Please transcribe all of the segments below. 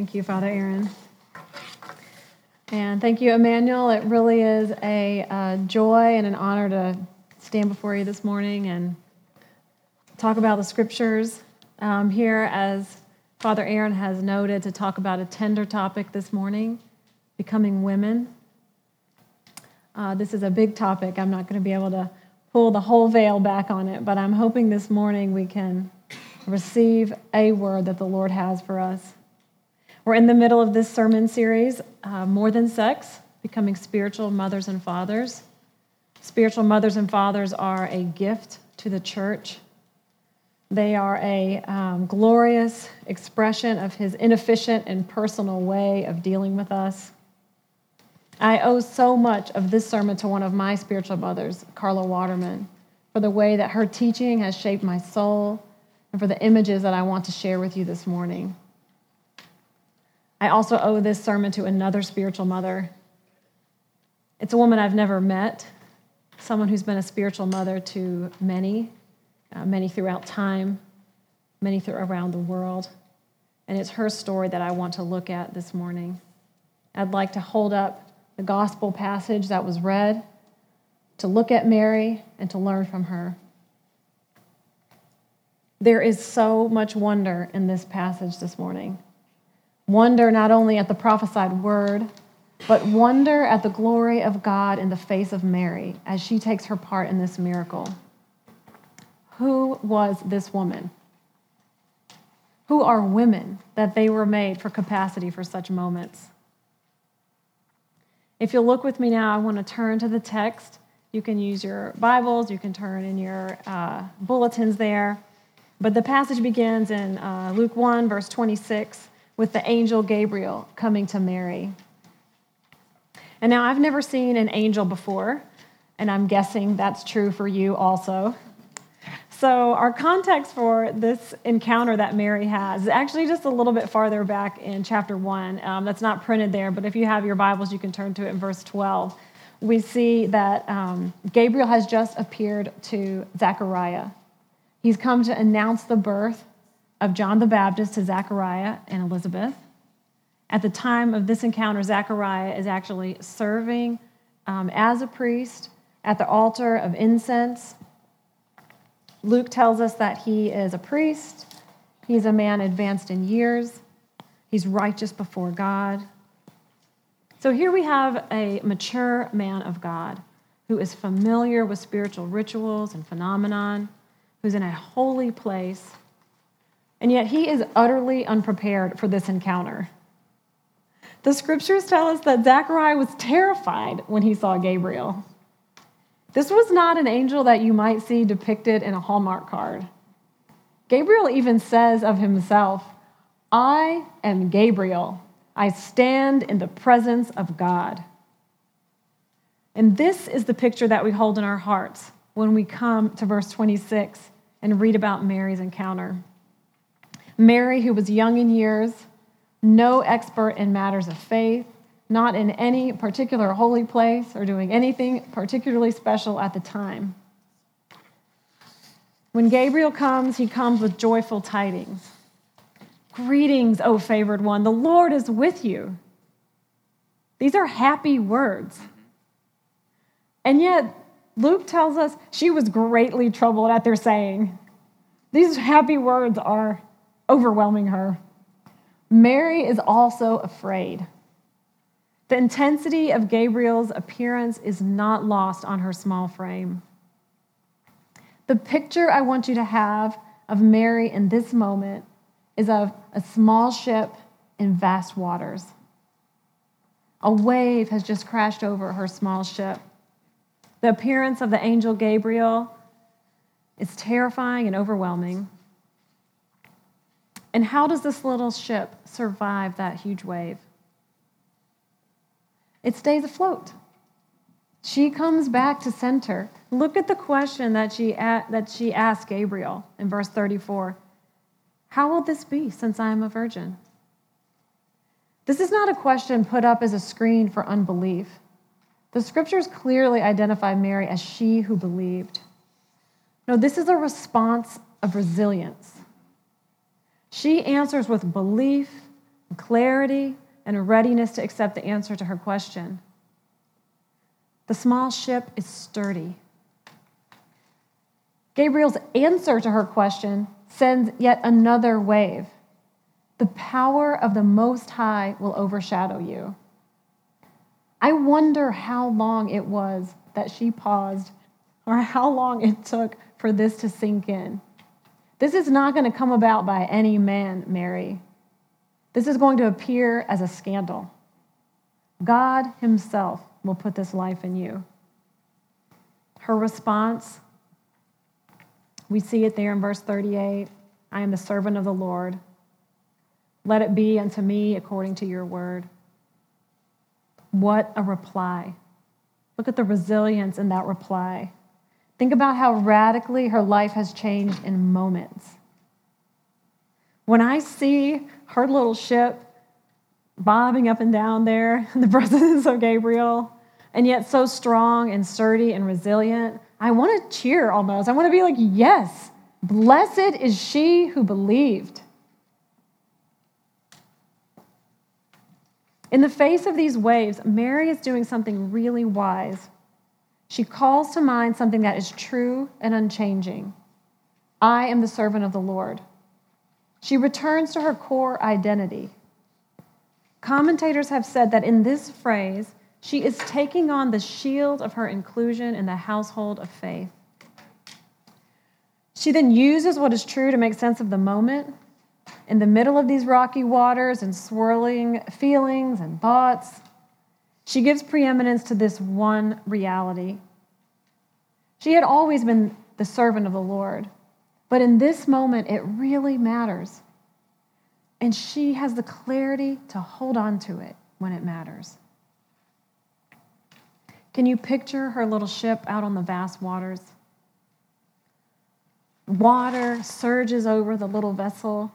Thank you, Father Aaron. And thank you, Immanuel. It really is a uh, joy and an honor to stand before you this morning and talk about the scriptures. Um, here, as Father Aaron has noted, to talk about a tender topic this morning becoming women. Uh, this is a big topic. I'm not going to be able to pull the whole veil back on it, but I'm hoping this morning we can receive a word that the Lord has for us. We're in the middle of this sermon series, uh, More Than Sex Becoming Spiritual Mothers and Fathers. Spiritual mothers and fathers are a gift to the church. They are a um, glorious expression of his inefficient and personal way of dealing with us. I owe so much of this sermon to one of my spiritual mothers, Carla Waterman, for the way that her teaching has shaped my soul and for the images that I want to share with you this morning. I also owe this sermon to another spiritual mother. It's a woman I've never met, someone who's been a spiritual mother to many, uh, many throughout time, many through, around the world. And it's her story that I want to look at this morning. I'd like to hold up the gospel passage that was read, to look at Mary, and to learn from her. There is so much wonder in this passage this morning. Wonder not only at the prophesied word, but wonder at the glory of God in the face of Mary as she takes her part in this miracle. Who was this woman? Who are women that they were made for capacity for such moments? If you'll look with me now, I want to turn to the text. You can use your Bibles, you can turn in your uh, bulletins there. But the passage begins in uh, Luke 1, verse 26, with the angel Gabriel coming to Mary. And now I've never seen an angel before, and I'm guessing that's true for you also. So, our context for this encounter that Mary has is actually just a little bit farther back in chapter 1. Um, that's not printed there, but if you have your Bibles, you can turn to it in verse 12. We see that um, Gabriel has just appeared to Zechariah. He's come to announce the birth of John the Baptist to Zechariah and Elizabeth. At the time of this encounter, Zechariah is actually serving um, as a priest at the altar of incense. Luke tells us that he is a priest, he's a man advanced in years, he's righteous before God. So here we have a mature man of God who is familiar with spiritual rituals and phenomenon who's in a holy place, and yet he is utterly unprepared for this encounter. The scriptures tell us that Zechariah was terrified when he saw Gabriel. This was not an angel that you might see depicted in a Hallmark card. Gabriel even says of himself, I am Gabriel. I stand in the presence of God. And this is the picture that we hold in our hearts when we come to verse 26 and read about Mary's encounter. Mary, who was young in years, no expert in matters of faith, not in any particular holy place or doing anything particularly special at the time. When Gabriel comes, he comes with joyful tidings. Greetings, O favored one, the Lord is with you. These are happy words. And yet, Luke tells us she was greatly troubled at their saying. These happy words are overwhelming her. Mary is also afraid. The intensity of Gabriel's appearance is not lost on her small frame. The picture I want you to have of Mary in this moment is of a small ship in vast waters. A wave has just crashed over her small ship. The appearance of the angel Gabriel is terrifying and overwhelming. And how does this little ship survive that huge wave? It stays afloat. She comes back to center. Look at the question that she, that she asked Gabriel in verse 34 How will this be since I am a virgin? This is not a question put up as a screen for unbelief. The scriptures clearly identify Mary as she who believed. No, this is a response of resilience. She answers with belief, clarity, and readiness to accept the answer to her question. The small ship is sturdy. Gabriel's answer to her question sends yet another wave. The power of the Most High will overshadow you. I wonder how long it was that she paused or how long it took for this to sink in. This is not going to come about by any man, Mary. This is going to appear as a scandal. God Himself will put this life in you. Her response, we see it there in verse 38 I am the servant of the Lord. Let it be unto me according to your word. What a reply. Look at the resilience in that reply. Think about how radically her life has changed in moments. When I see her little ship bobbing up and down there in the presence of Gabriel, and yet so strong and sturdy and resilient, I want to cheer almost. I want to be like, yes, blessed is she who believed. In the face of these waves, Mary is doing something really wise. She calls to mind something that is true and unchanging I am the servant of the Lord. She returns to her core identity. Commentators have said that in this phrase, she is taking on the shield of her inclusion in the household of faith. She then uses what is true to make sense of the moment in the middle of these rocky waters and swirling feelings and thoughts. She gives preeminence to this one reality. She had always been the servant of the Lord, but in this moment, it really matters. And she has the clarity to hold on to it when it matters. Can you picture her little ship out on the vast waters? Water surges over the little vessel.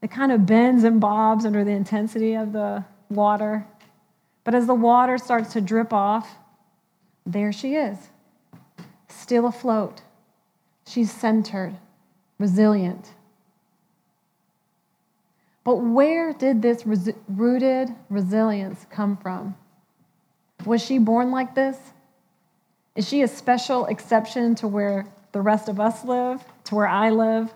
It kind of bends and bobs under the intensity of the water. But as the water starts to drip off, there she is, still afloat. She's centered, resilient. But where did this res- rooted resilience come from? Was she born like this? Is she a special exception to where the rest of us live, to where I live?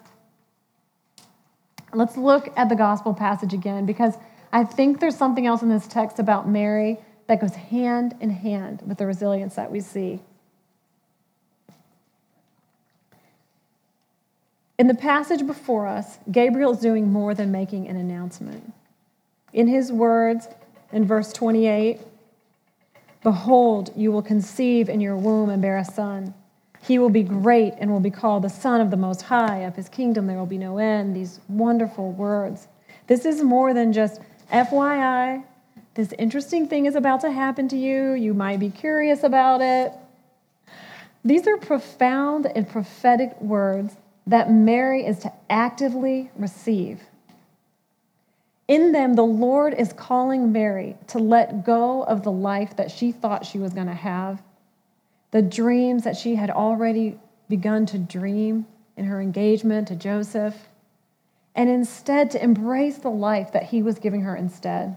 Let's look at the gospel passage again because I think there's something else in this text about Mary that goes hand in hand with the resilience that we see. In the passage before us, Gabriel is doing more than making an announcement. In his words in verse 28, Behold, you will conceive in your womb and bear a son. He will be great and will be called the Son of the Most High. Of his kingdom there will be no end. These wonderful words. This is more than just FYI. This interesting thing is about to happen to you. You might be curious about it. These are profound and prophetic words that Mary is to actively receive. In them, the Lord is calling Mary to let go of the life that she thought she was going to have the dreams that she had already begun to dream in her engagement to Joseph, and instead to embrace the life that he was giving her instead.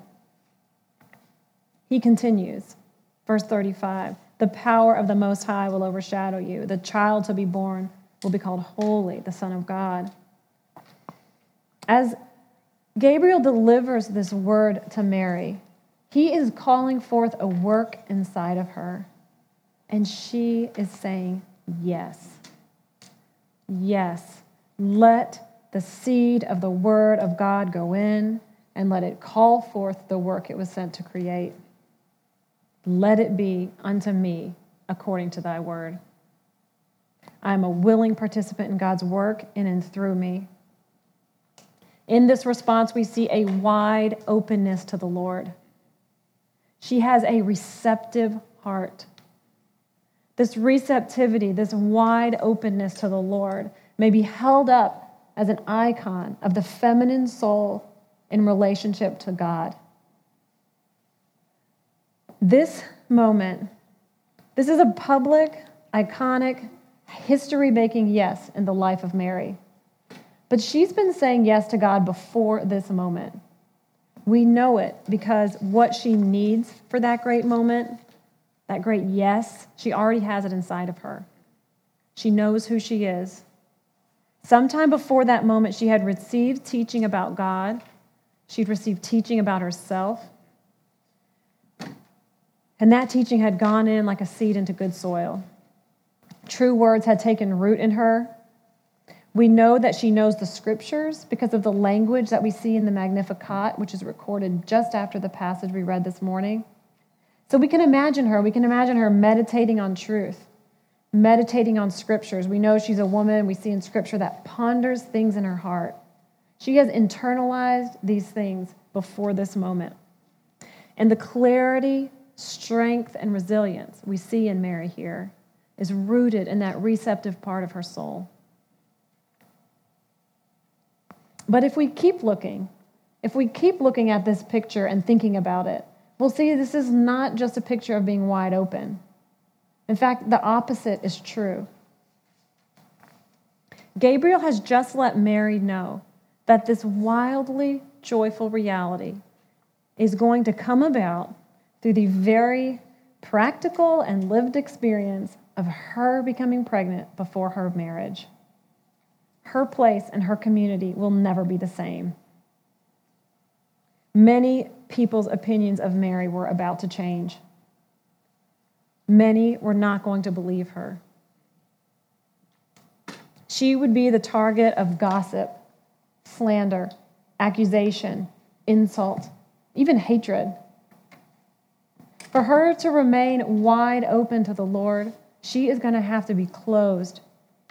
He continues, verse 35 The power of the Most High will overshadow you. The child to be born will be called Holy, the Son of God. As Gabriel delivers this word to Mary, he is calling forth a work inside of her. And she is saying, Yes. Yes. Let the seed of the word of God go in and let it call forth the work it was sent to create. Let it be unto me according to thy word. I am a willing participant in God's work in and through me. In this response, we see a wide openness to the Lord. She has a receptive heart. This receptivity, this wide openness to the Lord may be held up as an icon of the feminine soul in relationship to God. This moment, this is a public, iconic, history making yes in the life of Mary. But she's been saying yes to God before this moment. We know it because what she needs for that great moment, that great yes, she already has it inside of her. She knows who she is. Sometime before that moment, she had received teaching about God, she'd received teaching about herself. And that teaching had gone in like a seed into good soil. True words had taken root in her. We know that she knows the scriptures because of the language that we see in the Magnificat, which is recorded just after the passage we read this morning. So we can imagine her. We can imagine her meditating on truth, meditating on scriptures. We know she's a woman, we see in scripture that ponders things in her heart. She has internalized these things before this moment. And the clarity, strength, and resilience we see in Mary here is rooted in that receptive part of her soul. But if we keep looking, if we keep looking at this picture and thinking about it, we'll see this is not just a picture of being wide open. In fact, the opposite is true. Gabriel has just let Mary know that this wildly joyful reality is going to come about through the very practical and lived experience of her becoming pregnant before her marriage. Her place in her community will never be the same. Many people's opinions of Mary were about to change. Many were not going to believe her. She would be the target of gossip, slander, accusation, insult, even hatred. For her to remain wide open to the Lord she is going to have to be closed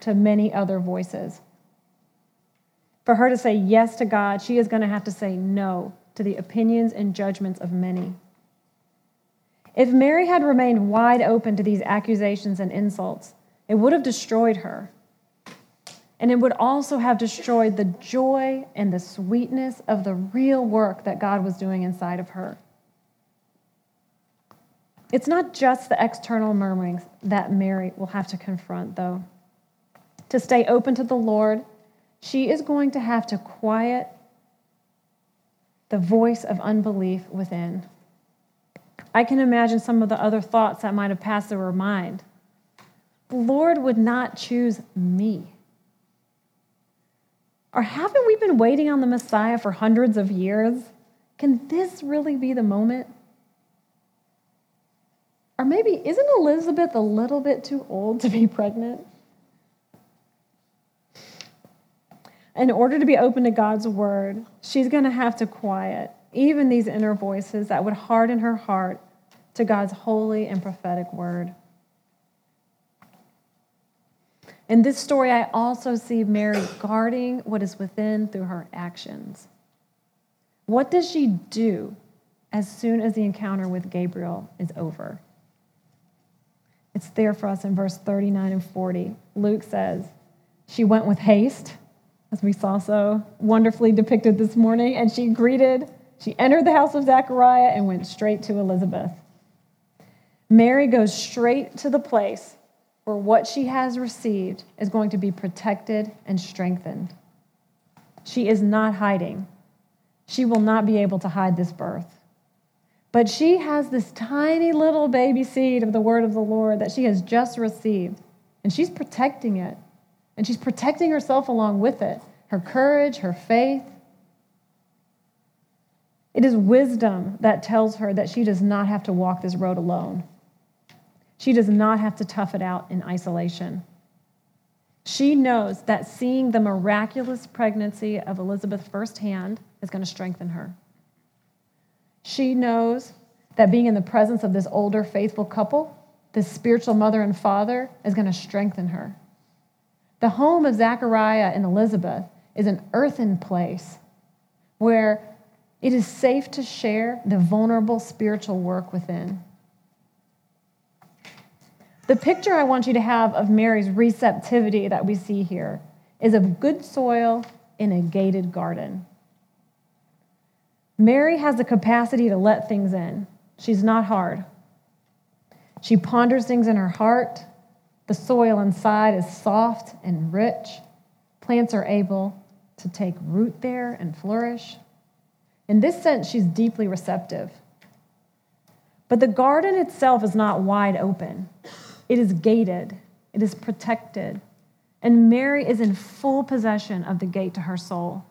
to many other voices. For her to say yes to God, she is going to have to say no to the opinions and judgments of many. If Mary had remained wide open to these accusations and insults, it would have destroyed her. And it would also have destroyed the joy and the sweetness of the real work that God was doing inside of her. It's not just the external murmurings that Mary will have to confront, though. To stay open to the Lord, she is going to have to quiet the voice of unbelief within. I can imagine some of the other thoughts that might have passed through her mind. The Lord would not choose me. Or haven't we been waiting on the Messiah for hundreds of years? Can this really be the moment? Or maybe, isn't Elizabeth a little bit too old to be pregnant? In order to be open to God's word, she's going to have to quiet even these inner voices that would harden her heart to God's holy and prophetic word. In this story, I also see Mary guarding what is within through her actions. What does she do as soon as the encounter with Gabriel is over? It's there for us in verse 39 and 40. Luke says, She went with haste, as we saw so wonderfully depicted this morning, and she greeted, she entered the house of Zechariah and went straight to Elizabeth. Mary goes straight to the place where what she has received is going to be protected and strengthened. She is not hiding. She will not be able to hide this birth. But she has this tiny little baby seed of the word of the Lord that she has just received, and she's protecting it. And she's protecting herself along with it her courage, her faith. It is wisdom that tells her that she does not have to walk this road alone. She does not have to tough it out in isolation. She knows that seeing the miraculous pregnancy of Elizabeth firsthand is going to strengthen her. She knows that being in the presence of this older, faithful couple, this spiritual mother and father, is going to strengthen her. The home of Zechariah and Elizabeth is an earthen place where it is safe to share the vulnerable spiritual work within. The picture I want you to have of Mary's receptivity that we see here is of good soil in a gated garden. Mary has the capacity to let things in. She's not hard. She ponders things in her heart. The soil inside is soft and rich. Plants are able to take root there and flourish. In this sense, she's deeply receptive. But the garden itself is not wide open, it is gated, it is protected. And Mary is in full possession of the gate to her soul.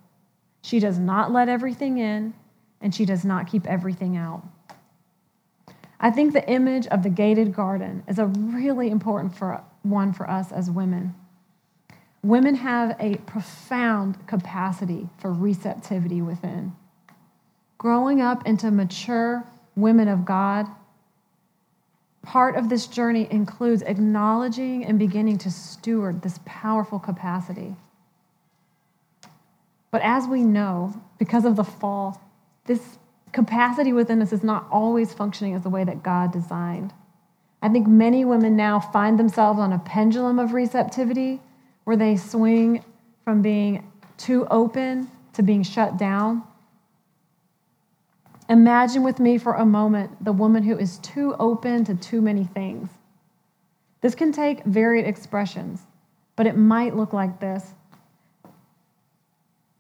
She does not let everything in, and she does not keep everything out. I think the image of the gated garden is a really important for, one for us as women. Women have a profound capacity for receptivity within. Growing up into mature women of God, part of this journey includes acknowledging and beginning to steward this powerful capacity. But as we know, because of the fall, this capacity within us is not always functioning as the way that God designed. I think many women now find themselves on a pendulum of receptivity where they swing from being too open to being shut down. Imagine with me for a moment the woman who is too open to too many things. This can take varied expressions, but it might look like this.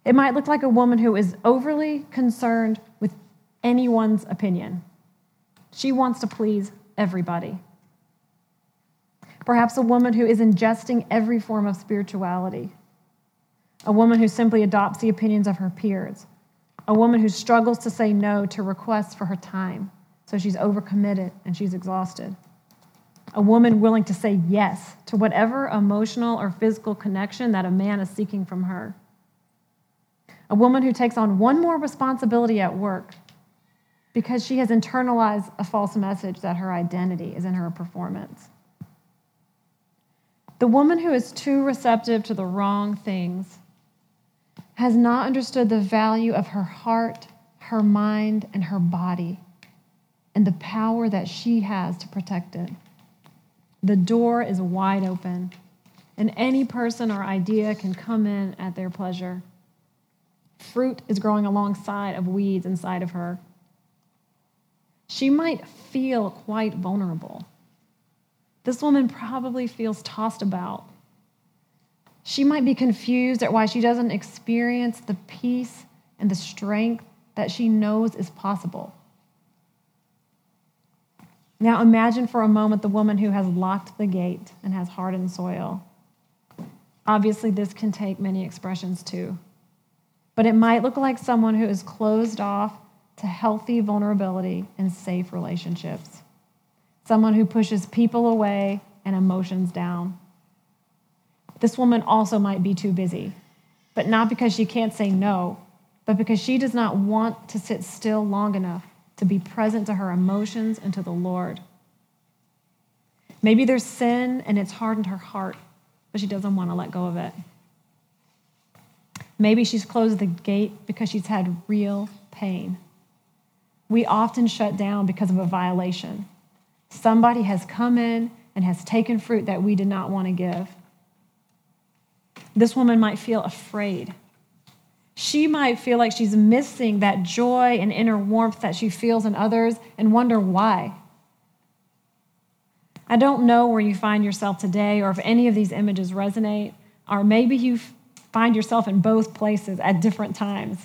It might look like a woman who is overly concerned with anyone's opinion. She wants to please everybody. Perhaps a woman who is ingesting every form of spirituality. A woman who simply adopts the opinions of her peers. A woman who struggles to say no to requests for her time, so she's overcommitted and she's exhausted. A woman willing to say yes to whatever emotional or physical connection that a man is seeking from her. A woman who takes on one more responsibility at work because she has internalized a false message that her identity is in her performance. The woman who is too receptive to the wrong things has not understood the value of her heart, her mind, and her body, and the power that she has to protect it. The door is wide open, and any person or idea can come in at their pleasure. Fruit is growing alongside of weeds inside of her. She might feel quite vulnerable. This woman probably feels tossed about. She might be confused at why she doesn't experience the peace and the strength that she knows is possible. Now imagine for a moment the woman who has locked the gate and has hardened soil. Obviously, this can take many expressions too. But it might look like someone who is closed off to healthy vulnerability and safe relationships. Someone who pushes people away and emotions down. This woman also might be too busy, but not because she can't say no, but because she does not want to sit still long enough to be present to her emotions and to the Lord. Maybe there's sin and it's hardened her heart, but she doesn't want to let go of it. Maybe she's closed the gate because she's had real pain we often shut down because of a violation. Somebody has come in and has taken fruit that we did not want to give. This woman might feel afraid. She might feel like she's missing that joy and inner warmth that she feels in others and wonder why. I don't know where you find yourself today or if any of these images resonate, or maybe you find yourself in both places at different times.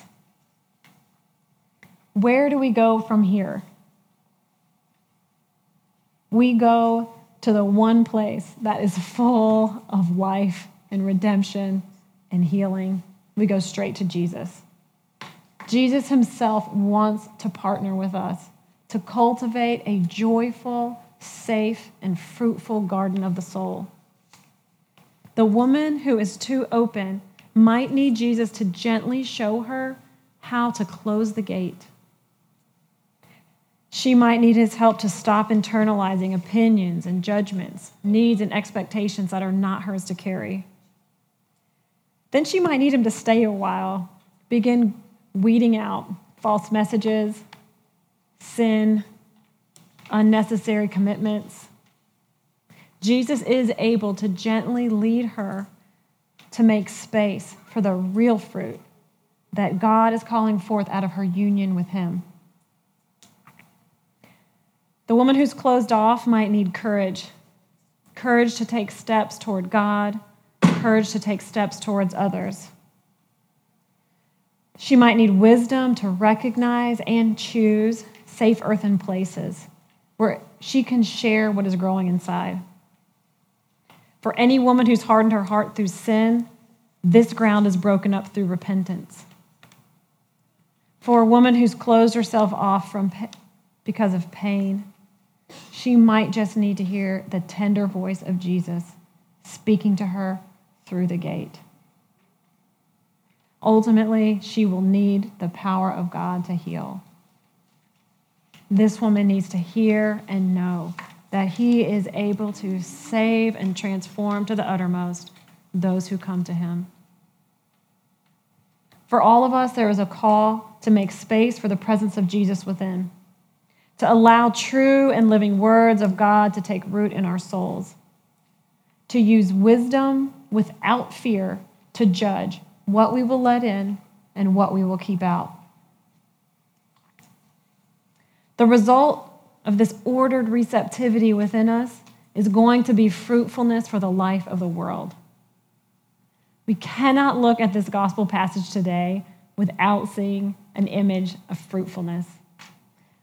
Where do we go from here? We go to the one place that is full of life and redemption and healing. We go straight to Jesus. Jesus himself wants to partner with us to cultivate a joyful, safe, and fruitful garden of the soul. The woman who is too open might need Jesus to gently show her how to close the gate she might need his help to stop internalizing opinions and judgments, needs and expectations that are not hers to carry. Then she might need him to stay a while, begin weeding out false messages, sin, unnecessary commitments. Jesus is able to gently lead her to make space for the real fruit that God is calling forth out of her union with him. The woman who's closed off might need courage courage to take steps toward God, courage to take steps towards others. She might need wisdom to recognize and choose safe earthen places where she can share what is growing inside. For any woman who's hardened her heart through sin, this ground is broken up through repentance. For a woman who's closed herself off from because of pain, she might just need to hear the tender voice of Jesus speaking to her through the gate. Ultimately, she will need the power of God to heal. This woman needs to hear and know that He is able to save and transform to the uttermost those who come to Him. For all of us, there is a call to make space for the presence of Jesus within, to allow true and living words of God to take root in our souls, to use wisdom without fear to judge what we will let in and what we will keep out. The result of this ordered receptivity within us is going to be fruitfulness for the life of the world. We cannot look at this gospel passage today without seeing an image of fruitfulness.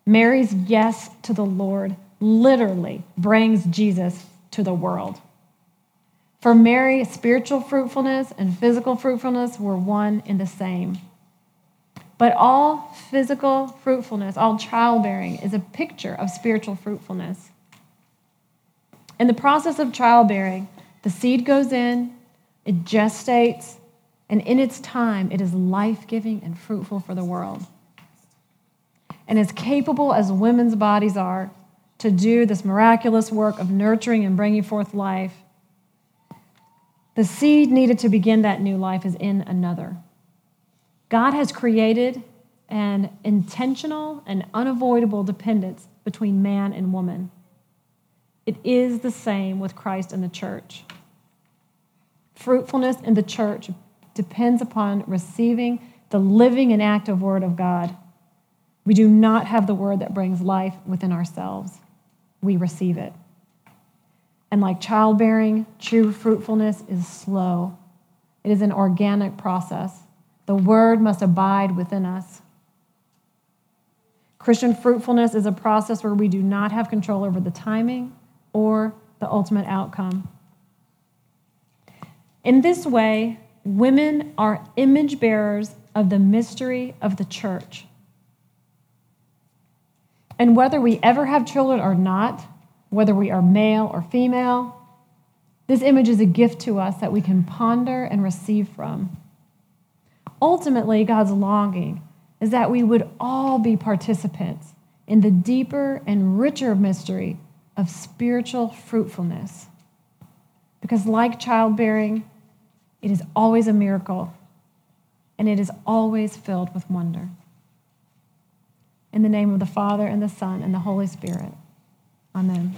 Mary's yes to the Lord literally brings Jesus to the world. For Mary, spiritual fruitfulness and physical fruitfulness were one and the same. But all physical fruitfulness, all childbearing, is a picture of spiritual fruitfulness. In the process of childbearing, the seed goes in, it gestates, and in its time, it is life giving and fruitful for the world. And as capable as women's bodies are to do this miraculous work of nurturing and bringing forth life, the seed needed to begin that new life is in another. God has created an intentional and unavoidable dependence between man and woman. It is the same with Christ and the church. Fruitfulness in the church depends upon receiving the living and active word of God. We do not have the word that brings life within ourselves, we receive it. And like childbearing, true fruitfulness is slow, it is an organic process. The word must abide within us. Christian fruitfulness is a process where we do not have control over the timing or the ultimate outcome. In this way, women are image bearers of the mystery of the church. And whether we ever have children or not, whether we are male or female, this image is a gift to us that we can ponder and receive from. Ultimately, God's longing is that we would all be participants in the deeper and richer mystery of spiritual fruitfulness. Because, like childbearing, it is always a miracle, and it is always filled with wonder. In the name of the Father, and the Son, and the Holy Spirit. Amen.